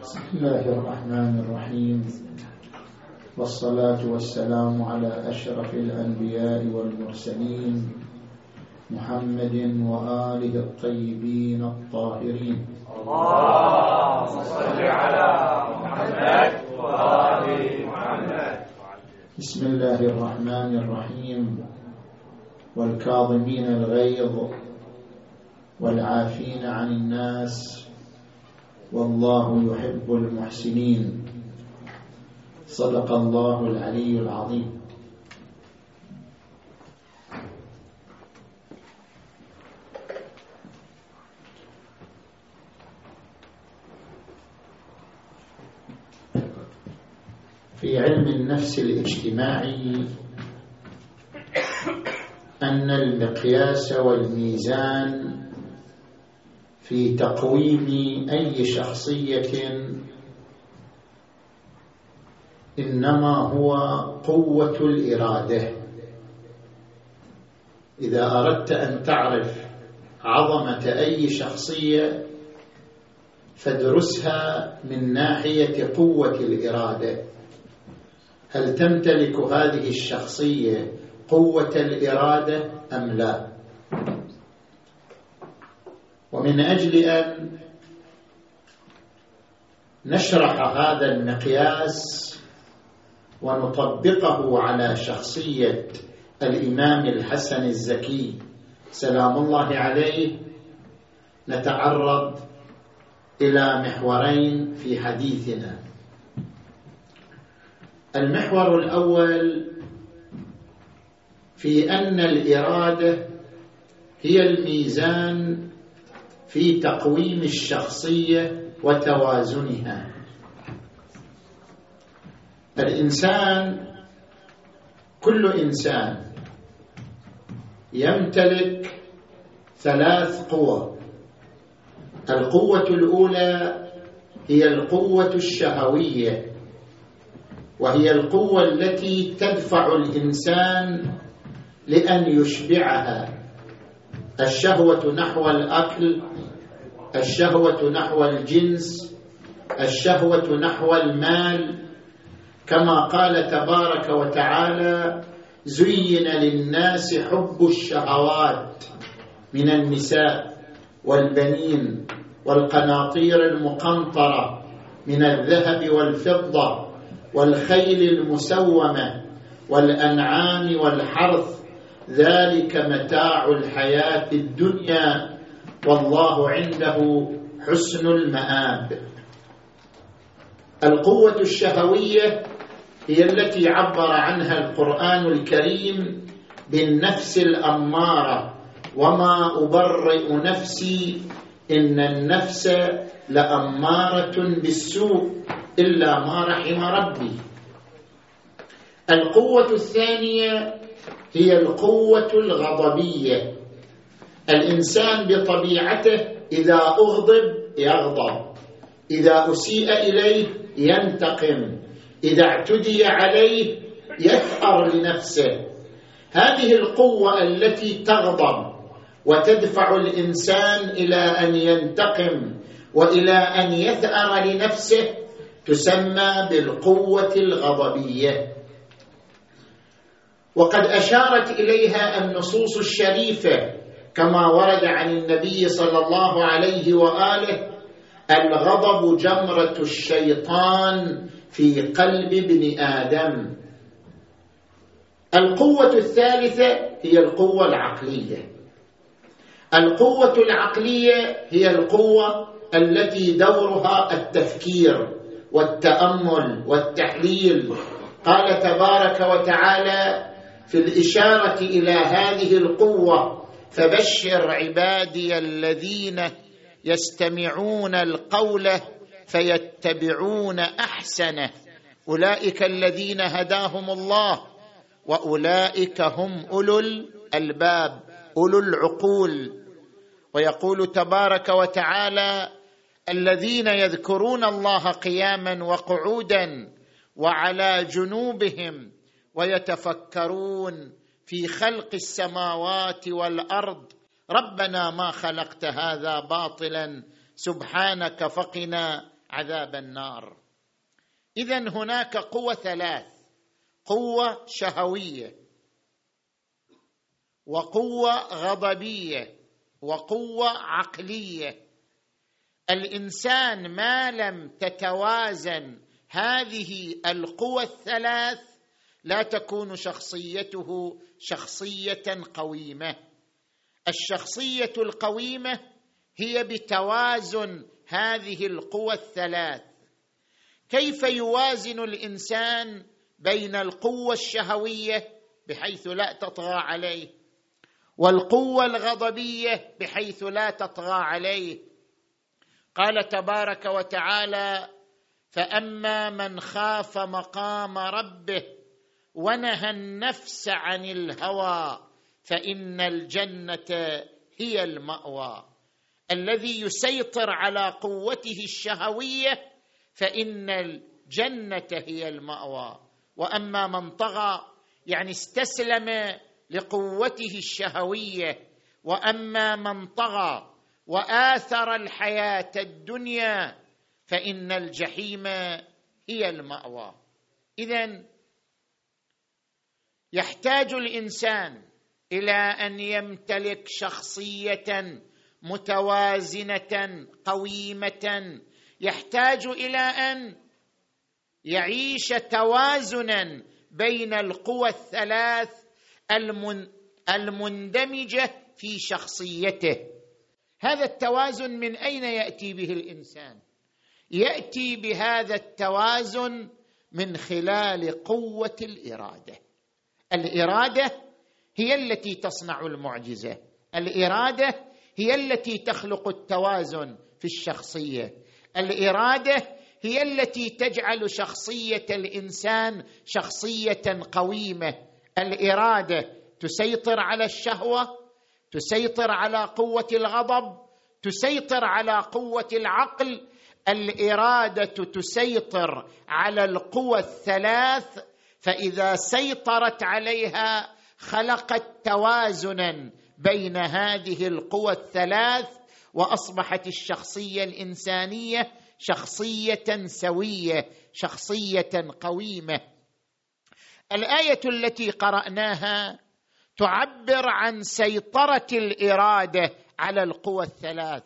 بسم الله الرحمن الرحيم. والصلاة والسلام على أشرف الأنبياء والمرسلين محمد وآله الطيبين الطاهرين. اللهم صل على محمد وآل محمد. بسم الله الرحمن الرحيم. والكاظمين الغيظ والعافين عن الناس والله يحب المحسنين. صدق الله العلي العظيم. في علم النفس الاجتماعي أن المقياس والميزان في تقويم أي شخصية إنما هو قوة الإرادة. إذا أردت أن تعرف عظمة أي شخصية فادرسها من ناحية قوة الإرادة. هل تمتلك هذه الشخصية قوة الإرادة أم لا؟ ومن أجل أن نشرح هذا المقياس ونطبقه على شخصية الإمام الحسن الزكي سلام الله عليه نتعرض إلى محورين في حديثنا. المحور الأول في أن الإرادة هي الميزان في تقويم الشخصية وتوازنها. الإنسان كل إنسان يمتلك ثلاث قوى القوة الأولى هي القوة الشهوية وهي القوة التي تدفع الإنسان لأن يشبعها. الشهوة نحو الأكل الشهوة نحو الجنس الشهوة نحو المال. كما قال تبارك وتعالى زين للناس حب الشهوات من النساء والبنين والقناطير المقنطرة من الذهب والفضة والخيل المسومة والأنعام والحرث ذلك متاع الحياة الدنيا والله عنده حسن المآب. القوة الشهوية هي التي عبر عنها القرآن الكريم بالنفس الأمارة وما أبرئ نفسي إن النفس لأمارة بالسوء إلا ما رحم ربي. القوة الثانية هي القوة الغضبية. الإنسان بطبيعته إذا أغضب يغضب إذا أسيء إليه ينتقم إذا اعتدي عليه يثأر لنفسه. هذه القوة التي تغضب وتدفع الإنسان إلى أن ينتقم وإلى أن يثأر لنفسه تسمى بالقوة الغضبية. وقد أشارت إليها النصوص الشريفة كما ورد عن النبي صلى الله عليه وآله الغضب جمرة الشيطان في قلب ابن آدم. القوة الثالثة هي القوة العقلية. القوة العقلية هي القوة التي دورها التفكير والتأمل والتحليل. قال تبارك وتعالى في الإشارة إلى هذه القوة فبشر عبادي الذين يستمعون القول فيتبعون أحسنه. أولئك الذين هداهم الله وأولئك هم أولو الألباب أولو العقول. ويقول تبارك وتعالى الذين يذكرون الله قياما وقعودا وعلى جنوبهم ويتفكرون في خلق السماوات والأرض. ربنا ما خلقت هذا باطلا سبحانك فقنا عذاب النار. اذا هناك قوة ثلاث قوة شهوية وقوة غضبية وقوة عقلية. الإنسان ما لم تتوازن هذه القوى الثلاث لا تكون شخصيته شخصية قويمة. الشخصية القويمة هي بتوازن هذه القوى الثلاث. كيف يوازن الإنسان بين القوة الشهوية بحيث لا تطغى عليه والقوة الغضبية بحيث لا تطغى عليه؟ قال تبارك وتعالى فأما من خاف مقام ربه ونهى النفس عن الهوى فإن الجنة هي المأوى. الذي يسيطر على قوته الشهوية فإن الجنة هي المأوى. وأما من طغى يعني استسلم لقوته الشهوية. وأما من طغى وآثر الحياة الدنيا فإن الجحيم هي المأوى. اذا يحتاج الإنسان إلى أن يمتلك شخصية متوازنة قويمة. يحتاج إلى أن يعيش توازنا بين القوى الثلاث المندمجة في شخصيته. هذا التوازن من أين يأتي به الإنسان؟ يأتي بهذا التوازن من خلال قوة الإرادة. الإرادة هي التي تصنع المعجزة. الإرادة هي التي تخلق التوازن في الشخصية. الإرادة هي التي تجعل شخصية الإنسان شخصية قويمة. الإرادة تسيطر على الشهوة تسيطر على قوة الغضب تسيطر على قوة العقل. الإرادة تسيطر على القوى الثلاث فإذا سيطرت عليها خلقت توازنا بين هذه القوى الثلاث وأصبحت الشخصية الإنسانية شخصية سوية شخصية قويمة. الآية التي قرأناها تعبر عن سيطرة الإرادة على القوى الثلاث.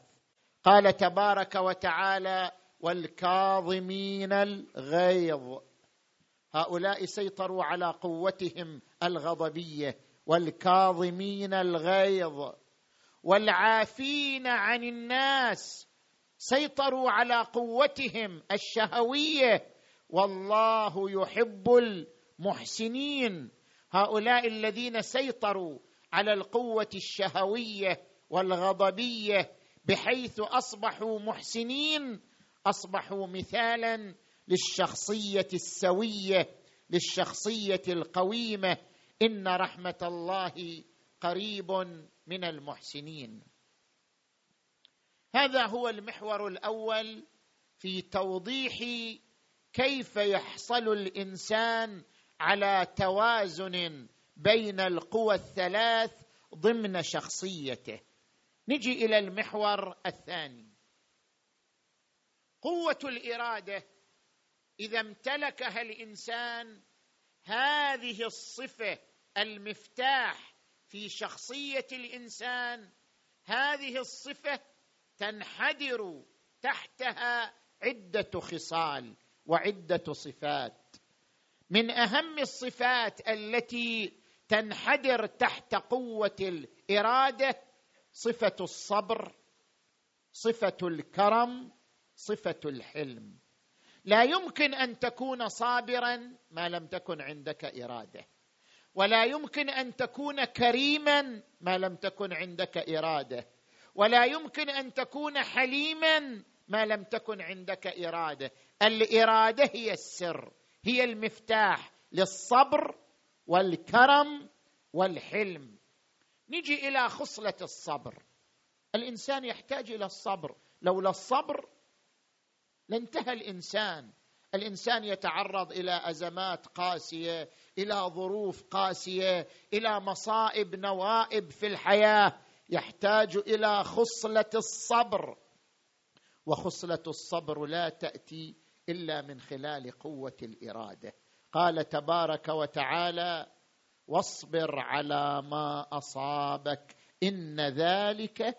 قال تبارك وتعالى والكاظمين الغيظ هؤلاء سيطروا على قوتهم الغضبية والكاظمين الغيظ والعافين عن الناس. سيطروا على قوتهم الشهوية. والله يحب المحسنين. هؤلاء الذين سيطروا على القوة الشهوية والغضبية بحيث أصبحوا محسنين أصبحوا مثالا للشخصية السوية للشخصية القويمة. إن رحمة الله قريب من المحسنين. هذا هو المحور الأول في توضيح كيف يحصل الإنسان على توازن بين القوى الثلاث ضمن شخصيته. نجي إلى المحور الثاني. قوة الإرادة إذا امتلكها الإنسان هذه الصفة المفتاح في شخصية الإنسان هذه الصفة تنحدر تحتها عدة خصال وعدة صفات. من أهم الصفات التي تنحدر تحت قوة الإرادة صفة الصبر صفة الكرم صفة الحلم. لا يمكن أن تكون صابرا ما لم تكن عندك إرادة. ولا يمكن أن تكون كريما ما لم تكن عندك إرادة. ولا يمكن أن تكون حليما ما لم تكن عندك إرادة. الإرادة هي السر هي المفتاح للصبر والكرم والحلم. نجي إلى خصلة الصبر. الإنسان يحتاج إلى الصبر. لولا الصبر لانتهى الإنسان. الإنسان يتعرض إلى أزمات قاسية إلى ظروف قاسية إلى مصائب نوائب في الحياة. يحتاج إلى خصلة الصبر. وخصلة الصبر لا تأتي إلا من خلال قوة الإرادة. قال تبارك وتعالى واصبر على ما أصابك إن ذلك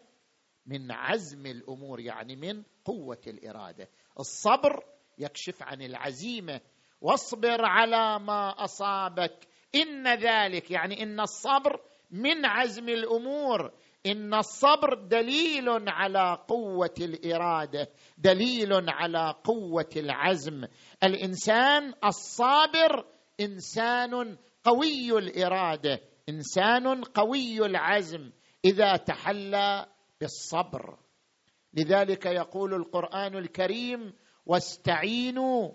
من عزم الأمور. يعني من قوة الإرادة. الصبر يكشف عن العزيمة. واصبر على ما أصابك. إن ذلك يعني إن الصبر من عزم الأمور. إن الصبر دليل على قوة الإرادة دليل على قوة العزم. الإنسان الصابر إنسان قوي الإرادة إنسان قوي العزم. إذا تحلى بالصبر. لذلك يقول القرآن الكريم واستعينوا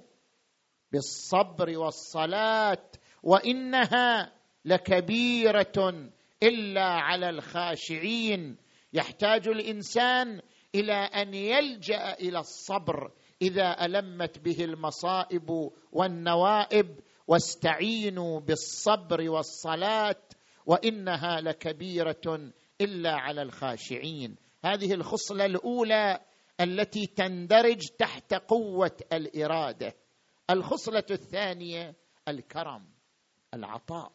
بالصبر والصلاة وإنها لكبيرة إلا على الخاشعين. يحتاج الإنسان إلى أن يلجأ إلى الصبر إذا ألمت به المصائب والنوائب واستعينوا بالصبر والصلاة وإنها لكبيرة إلا على الخاشعين. هذه الخصلة الأولى التي تندرج تحت قوة الإرادة. الخصلة الثانية الكرم العطاء.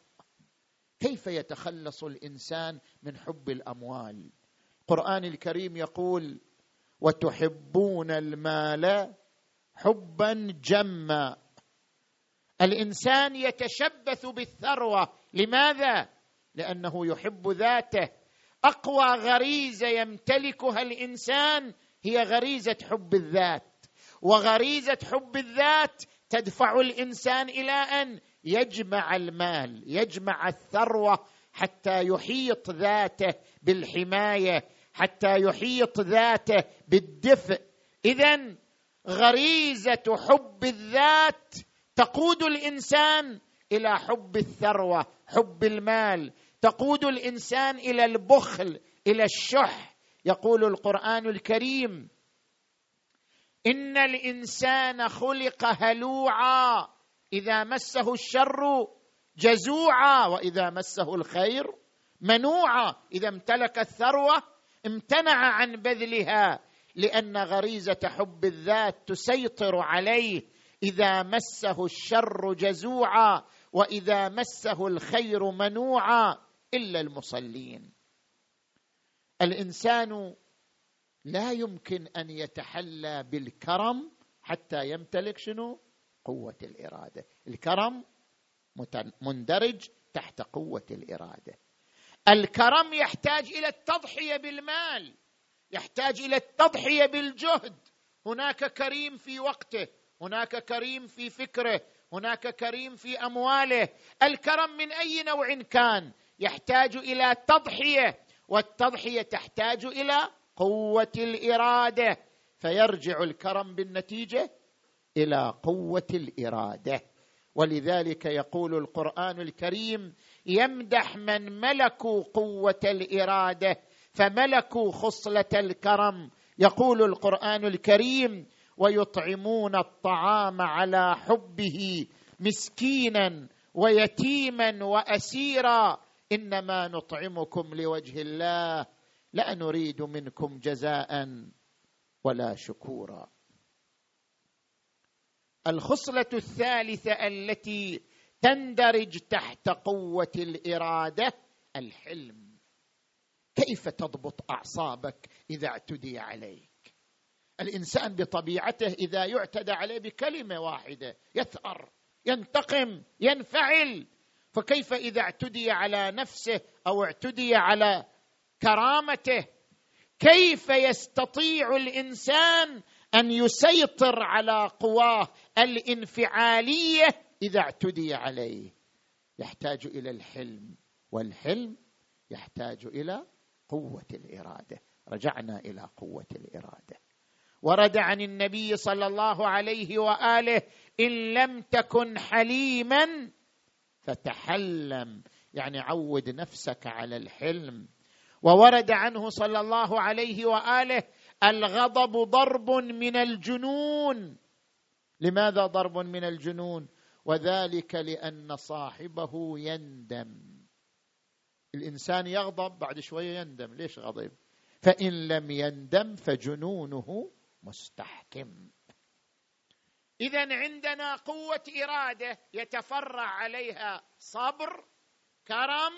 كيف يتخلص الإنسان من حب الأموال؟ القرآن الكريم يقول وتحبون المال حبا جما. الإنسان يتشبث بالثروة. لماذا؟ لأنه يحب ذاته. أقوى غريزة يمتلكها الإنسان هي غريزة حب الذات. وغريزة حب الذات تدفع الإنسان إلى أن يجمع المال يجمع الثروة حتى يحيط ذاته بالحماية حتى يحيط ذاته بالدفء. اذا غريزة حب الذات تقود الإنسان إلى حب الثروة حب المال تقود الإنسان إلى البخل إلى الشح يقول القرآن الكريم. إن الإنسان خلق هلوعا إذا مسه الشر جزوعا وإذا مسه الخير منوعا. إذا امتلك الثروة امتنع عن بذلها لأن غريزة حب الذات تسيطر عليه. إذا مسه الشر جزوعا وإذا مسه الخير منوعا. إلا المصلين. الإنسان لا يمكن أن يتحلى بالكرم حتى يمتلك شنو؟ قوة الإرادة. الكرم مندرج تحت قوة الإرادة. الكرم يحتاج إلى التضحية بالمال يحتاج إلى التضحية بالجهد. هناك كريم في وقته هناك كريم في فكره هناك كريم في أمواله. الكرم من أي نوع كان؟ يحتاج إلى تضحية والتضحية تحتاج إلى قوة الإرادة. فيرجع الكرم بالنتيجة إلى قوة الإرادة. ولذلك يقول القرآن الكريم يمدح من ملكوا قوة الإرادة فملكوا خصلة الكرم. يقول القرآن الكريم ويطعمون الطعام على حبه مسكينا ويتيما وأسيرا. إنما نطعمكم لوجه الله لا نريد منكم جزاء ولا شكورا. الخصلة الثالثة التي تندرج تحت قوة الإرادة الحلم. كيف تضبط أعصابك إذا اعتدي عليك؟ الإنسان بطبيعته إذا يعتدى عليه بكلمة واحدة يثأر ينتقم ينفعل فكيف إذا اعتدي على نفسه أو اعتدي على كرامته؟ كيف يستطيع الإنسان أن يسيطر على قواه الانفعالية إذا اعتدي عليه؟ يحتاج إلى الحلم والحلم يحتاج إلى قوة الإرادة. رجعنا إلى قوة الإرادة. ورد عن النبي صلى الله عليه وآله إن لم تكن حليما فتحلم يعني عود نفسك على الحلم. وورد عنه صلى الله عليه وآله الغضب ضرب من الجنون. لماذا ضرب من الجنون؟ وذلك لأن صاحبه يندم. الإنسان يغضب بعد شوية يندم. ليش غضب؟ فإن لم يندم فجنونه مستحكم. اذا عندنا قوة إرادة يتفرع عليها صبر كرم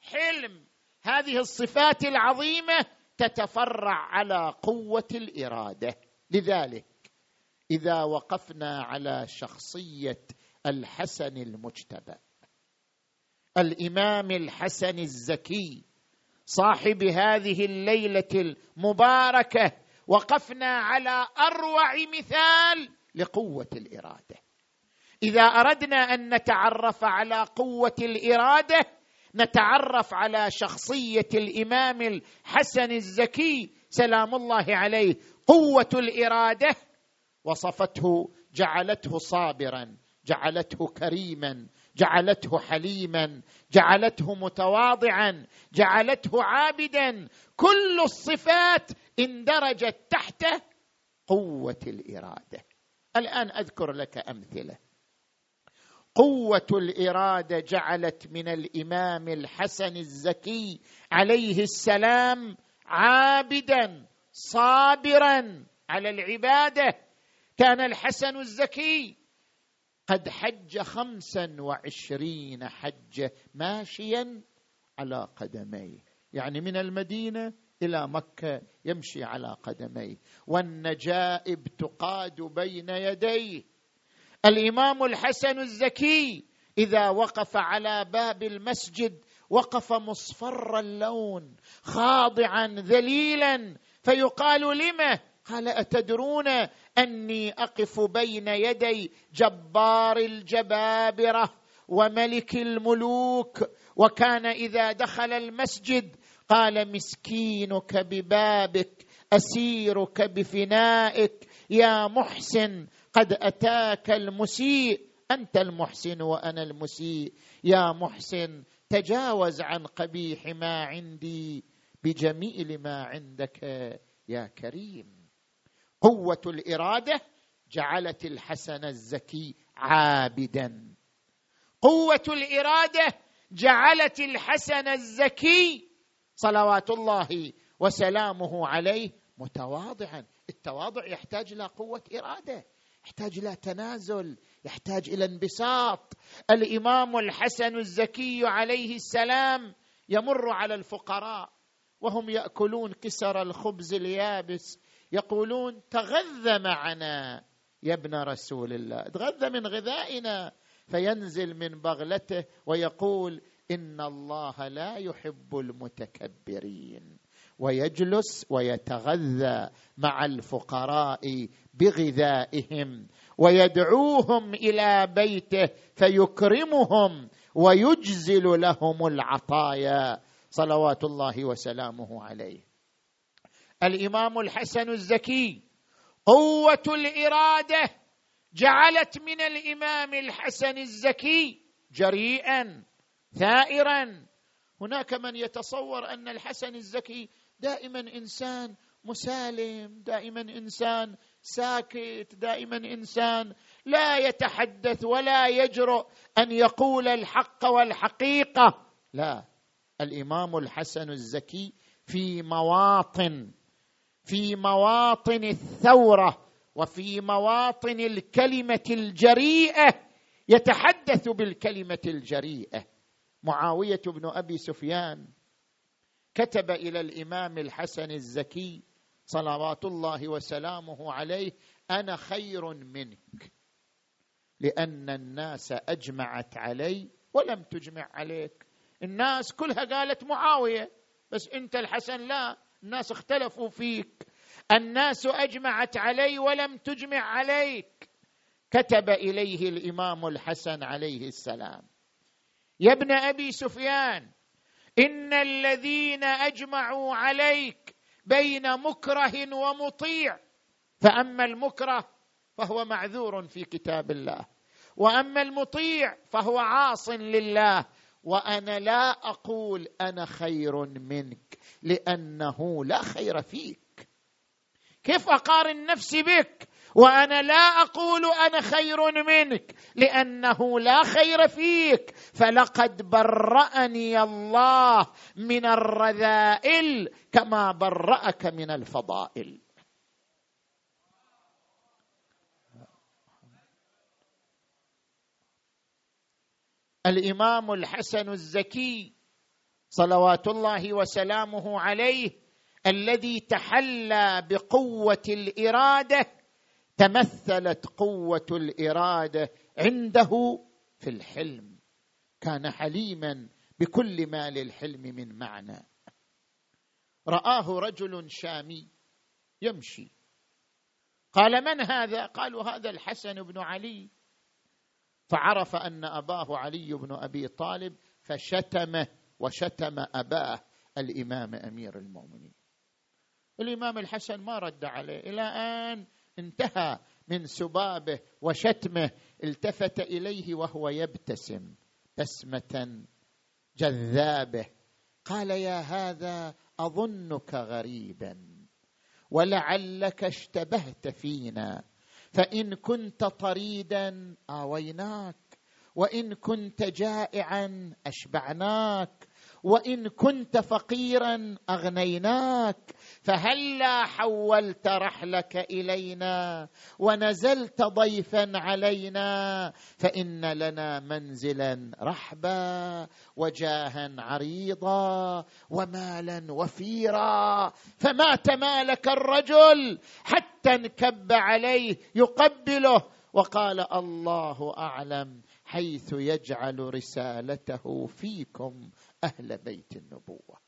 حلم. هذه الصفات العظيمة تتفرع على قوة الإرادة. لذلك إذا وقفنا على شخصية الحسن المجتبى الإمام الحسن الزكي صاحب هذه الليلة المباركة وقفنا على أروع مثال لقوة الإرادة. إذا أردنا أن نتعرف على قوة الإرادة نتعرف على شخصية الإمام الحسن الزكي سلام الله عليه قوة الإرادة وصفته جعلته صابرا جعلته كريما جعلته حليما جعلته متواضعا جعلته عابدا. كل الصفات اندرجت تحت قوة الإرادة. الآن أذكر لك أمثلة. قوة الإرادة جعلت من الإمام الحسن الزكي عليه السلام عابدا صابرا على العبادة. كان الحسن الزكي قد حج خمسا وعشرين حجة ماشيا على قدميه. يعني من المدينة إلى مكة يمشي على قدميه. والنجائب تقاد بين يديه. الإمام الحسن الزكي إذا وقف على باب المسجد وقف مصفر اللون خاضعا ذليلا فيقال لمه قال أتدرون أني أقف بين يدي جبار الجبابرة وملك الملوك وكان إذا دخل المسجد قال مسكينك ببابك أسيرك بفنائك. يا محسن قد أتاك المسيء. أنت المحسن وأنا المسيء. يا محسن تجاوز عن قبيح ما عندي بجميل ما عندك يا كريم. قوة الإرادة جعلت الحسن الزكي عابدا. قوة الإرادة جعلت الحسن الزكي صلوات الله وسلامه عليه متواضعا. التواضع يحتاج إلى قوة إرادة يحتاج إلى تنازل يحتاج إلى انبساط. الإمام الحسن الزكي عليه السلام يمر على الفقراء وهم يأكلون كسر الخبز اليابس يقولون تغذى معنا يا ابن رسول الله تغذى من غذائنا فينزل من بغلته ويقول ان الله لا يحب المتكبرين ويجلس ويتغذى مع الفقراء بغذائهم ويدعوهم إلى بيته فيكرمهم ويجزل لهم العطايا صلوات الله وسلامه عليه. الإمام الحسن الزكي قوة الإرادة جعلت من الإمام الحسن الزكي جريئا ثائرا. هناك من يتصور أن الحسن الزكي دائما إنسان مسالم دائما إنسان ساكت دائما إنسان لا يتحدث ولا يجرؤ أن يقول الحق والحقيقة. لا الإمام الحسن الزكي في مواطن في مواطن الثورة وفي مواطن الكلمة الجريئة يتحدث بالكلمة الجريئة. معاوية بن أبي سفيان كتب إلى الإمام الحسن الزكي صلوات الله وسلامه عليه أنا خير منك لأن الناس أجمعت علي ولم تجمع عليك. الناس كلها قالت معاوية بس أنت الحسن لا الناس اختلفوا فيك الناس أجمعت علي ولم تجمع عليك. كتب إليه الإمام الحسن عليه السلام. يا ابن أبي سفيان إن الذين أجمعوا عليك بين مكره ومطيع فأما المكره فهو معذور في كتاب الله وأما المطيع فهو عاص لله وأنا لا أقول أنا خير منك لأنه لا خير فيك. كيف أقارن نفسي بك؟ وأنا لا أقول أنا خير منك لأنه لا خير فيك. فلقد برأني الله من الرذائل كما برأك من الفضائل. الإمام الحسن الزكي صلوات الله وسلامه عليه الذي تحلى بقوة الإرادة تمثلت قوة الإرادة عنده في الحلم. كان حليما بكل ما للحلم من معنى. رآه رجل شامي يمشي. قال من هذا؟ قالوا هذا الحسن بن علي. فعرف أن أباه علي بن أبي طالب فشتمه وشتم أباه الإمام أمير المؤمنين. الإمام الحسن ما رد عليه. إلى آن انتهى من سبابه وشتمه التفت إليه وهو يبتسم بسمه جذابة. قال يا هذا أظنك غريبا ولعلك اشتبهت فينا. فإن كنت طريدا آويناك وإن كنت جائعا أشبعناك. وإن كنت فقيرا أغنيناك فهلا حولت رحلك إلينا؟ ونزلت ضيفا علينا فإن لنا منزلا رحبا وجاها عريضا ومالا وفيرا. فما تمالك الرجل حتى انكب عليه يقبله وقال الله أعلم حيث يجعل رسالته فيكم أهل بيت النبوة.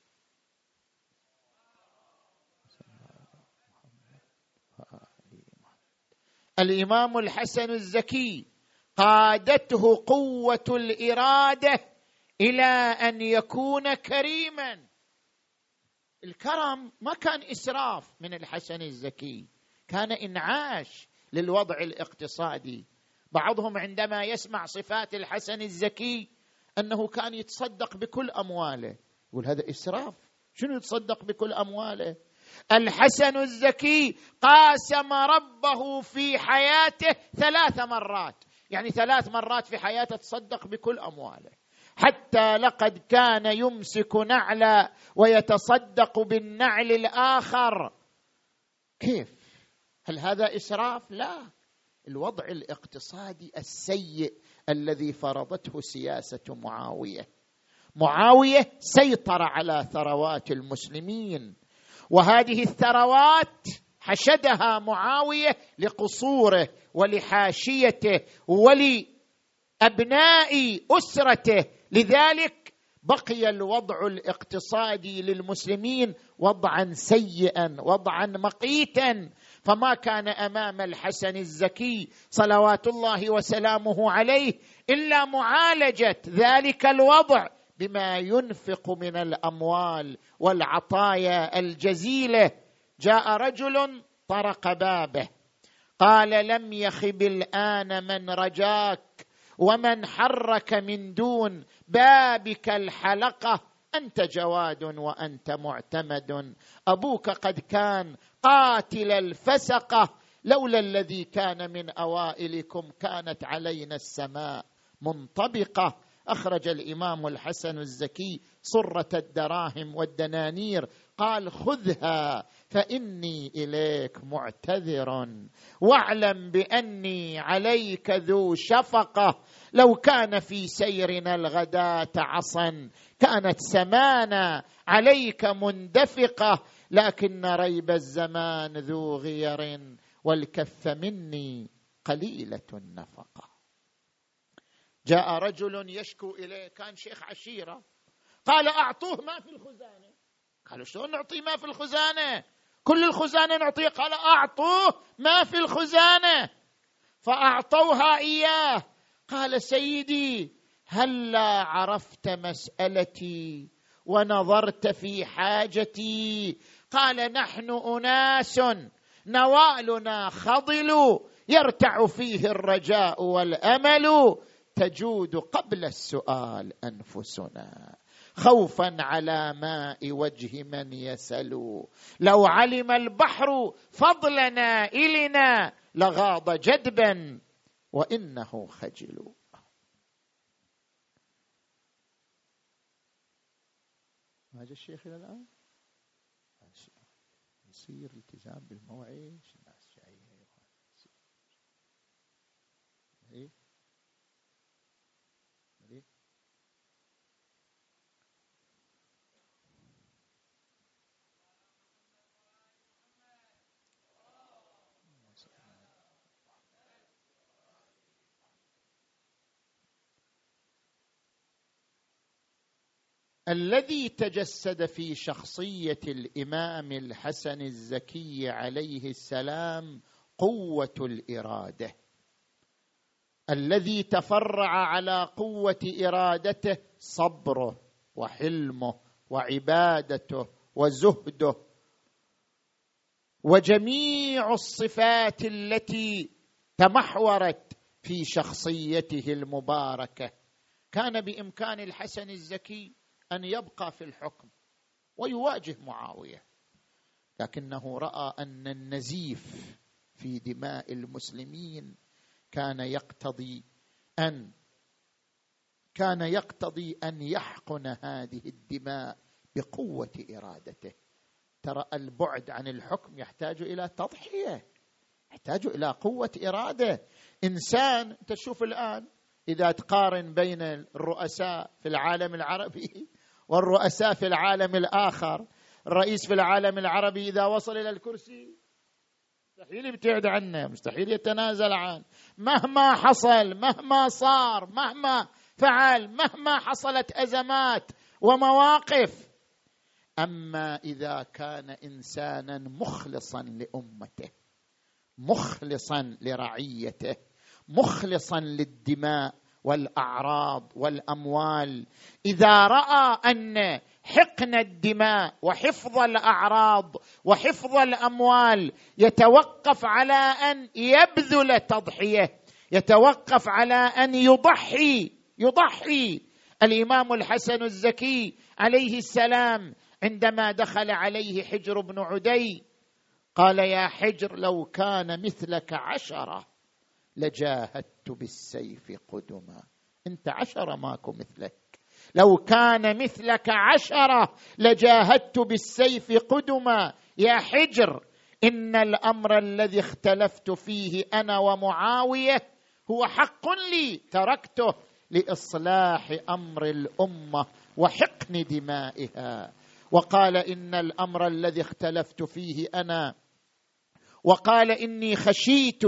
الإمام الحسن الزكي قادته قوة الإرادة إلى أن يكون كريما. الكرم ما كان إسراف من الحسن الزكي كان إنعاش للوضع الاقتصادي. بعضهم عندما يسمع صفات الحسن الزكي أنه كان يتصدق بكل أمواله. يقول هذا إسراف. شنو يتصدق بكل أمواله؟ الحسن الزكي قاسم ربه في حياته ثلاث مرات. يعني ثلاث مرات في حياته تصدق بكل أمواله. حتى لقد كان يمسك نعلا ويتصدق بالنعل الآخر. كيف؟ هل هذا إسراف؟ لا. الوضع الاقتصادي السيء الذي فرضته سياسة معاوية. معاوية سيطر على ثروات المسلمين وهذه الثروات حشدها معاوية لقصوره ولحاشيته ولأبناء أسرته. لذلك بقي الوضع الاقتصادي للمسلمين وضعا سيئا وضعا مقيتا فما كان أمام الحسن الزكي صلوات الله وسلامه عليه إلا معالجة ذلك الوضع بما ينفق من الأموال والعطايا الجزيلة. جاء رجل طرق بابه قال لم يخب الآن من رجاك ومن حرك من دون بابك الحلقة أنت جواد وأنت معتمد. أبوك قد كان قاتل الفسقة لولا الذي كان من أوائلكم كانت علينا السماء منطبقة. أخرج الإمام الحسن الزكي صره الدراهم والدنانير قال خذها فإني إليك معتذر. واعلم بأني عليك ذو شفقة. لو كان في سيرنا الغداة عصا كانت سمانا عليك مندفقة. لكن ريب الزمان ذو غير والكف مني قليلة النفقة. جاء رجل يشكو إليه كان شيخ عشيرة قال أعطوه ما في الخزانة. قالوا شلون نعطيه ما في الخزانة؟ كل الخزانة نعطيه. قال أعطوه ما في الخزانة. فأعطوها إياه. قال سيدي هلا عرفت مسألتي ونظرت في حاجتي. قال نحن أناس نوالنا خضل يرتع فيه الرجاء والأمل تجود قبل السؤال أنفسنا. خوفا على ماء وجه من يسل. لو علم البحر فضل نائلنا لغاض جدبا وإنه خجل. جاء الشيخ إلى الآن؟ يصير التزام بالموعد. الناس جاية إيه؟ الذي تجسد في شخصية الإمام الحسن الزكي عليه السلام قوة الإرادة. الذي تفرع على قوة إرادته صبره وحلمه وعبادته وزهده. وجميع الصفات التي تمحورت في شخصيته المباركة. كان بإمكان الحسن الزكي أن يبقى في الحكم ويواجه معاوية. لكنه رأى أن النزيف في دماء المسلمين كان يقتضي أن كان يقتضي أن يحقن هذه الدماء بقوة إرادته. ترى البعد عن الحكم يحتاج إلى تضحية يحتاج إلى قوة إرادة. إنسان تشوف الآن إذا تقارن بين الرؤساء في العالم العربي والرؤساء في العالم الآخر. الرئيس في العالم العربي إذا وصل إلى الكرسي مستحيل يبتعد عنه مستحيل يتنازل عنه. مهما حصل مهما صار مهما فعل مهما حصلت أزمات ومواقف. أما إذا كان إنسانا مخلصا لأمته مخلصا لرعيته مخلصا للدماء والأعراض والأموال. إذا رأى أن حقن الدماء وحفظ الأعراض وحفظ الأموال يتوقف على أن يبذل تضحية يتوقف على أن يضحي يضحي. الإمام الحسن الزكي عليه السلام عندما دخل عليه حجر بن عدي قال يا حجر لو كان مثلك عشرة لجاهدت بالسيف قدما. أنت عشرة ماكو مثلك. لو كان مثلك عشرة لجاهدت بالسيف قدما. يا حجر إن الأمر الذي اختلفت فيه أنا ومعاوية هو حق لي تركته لإصلاح أمر الأمة وحقن دمائها. وقال إن الأمر الذي اختلفت فيه أنا وقال إني خشيت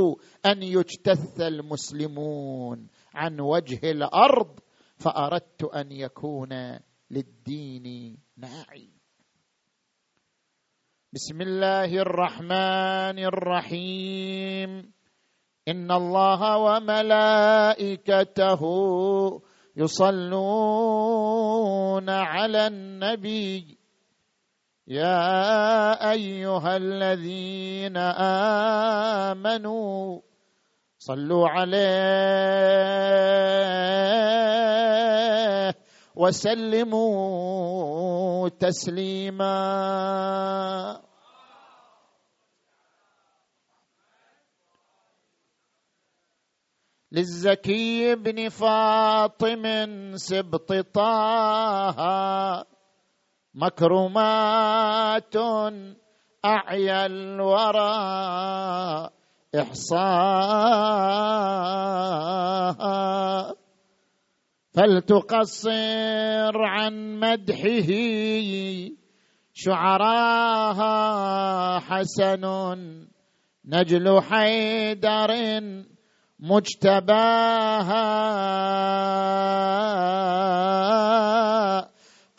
أن يجتث المسلمون عن وجه الأرض فأردت أن يكون للدين ناعي بسم الله الرحمن الرحيم. إن الله وملائكته يصلون على النبي. يا أيها الذين آمنوا صلوا عليه وسلموا تسليما. للزكي بن فاطم سبط طه مكرمات أعيا الورى إحصاها. فلتقصر عن مدحه شعراها حسن نجل حيدر مجتباها.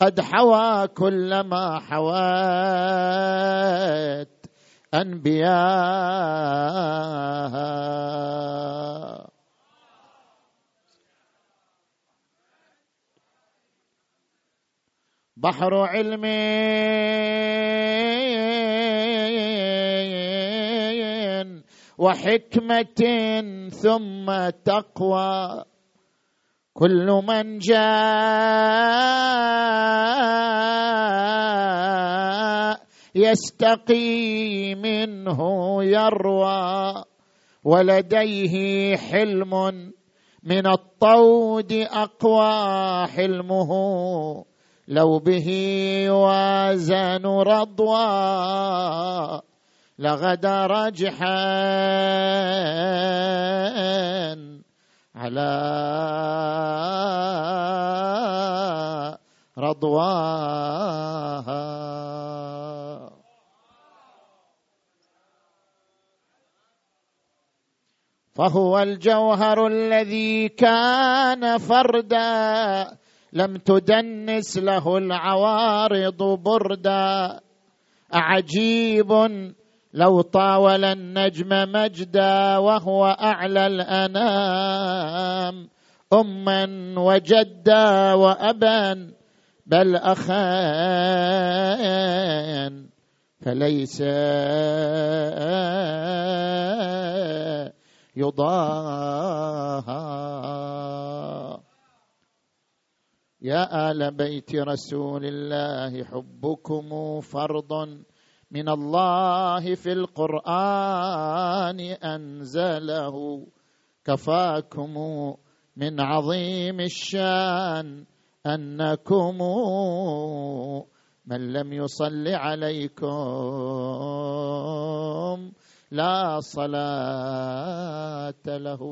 قد حوى كل ما حوات انبياء بحر علم وحكمة ثم تقوى. كل من جاء يستقي منه يروى. ولديه حلم من الطود أقوى حلمه. لو به وازن رضوى لغدا رجحا على رضواها. فهو الجوهر الذي كان فردا. لم تدنس له العوارض بردا. عجيب لو طاول النجم مجدا وهو أعلى الأنام أما وجدا وأبا بل أخان فليس يضاهى. يا آل بيت رسول الله حبكم فرض من الله في القرآن أنزله. كفاكم من عظيم الشان أنكم من لم يصل عليكم لا صلاة له.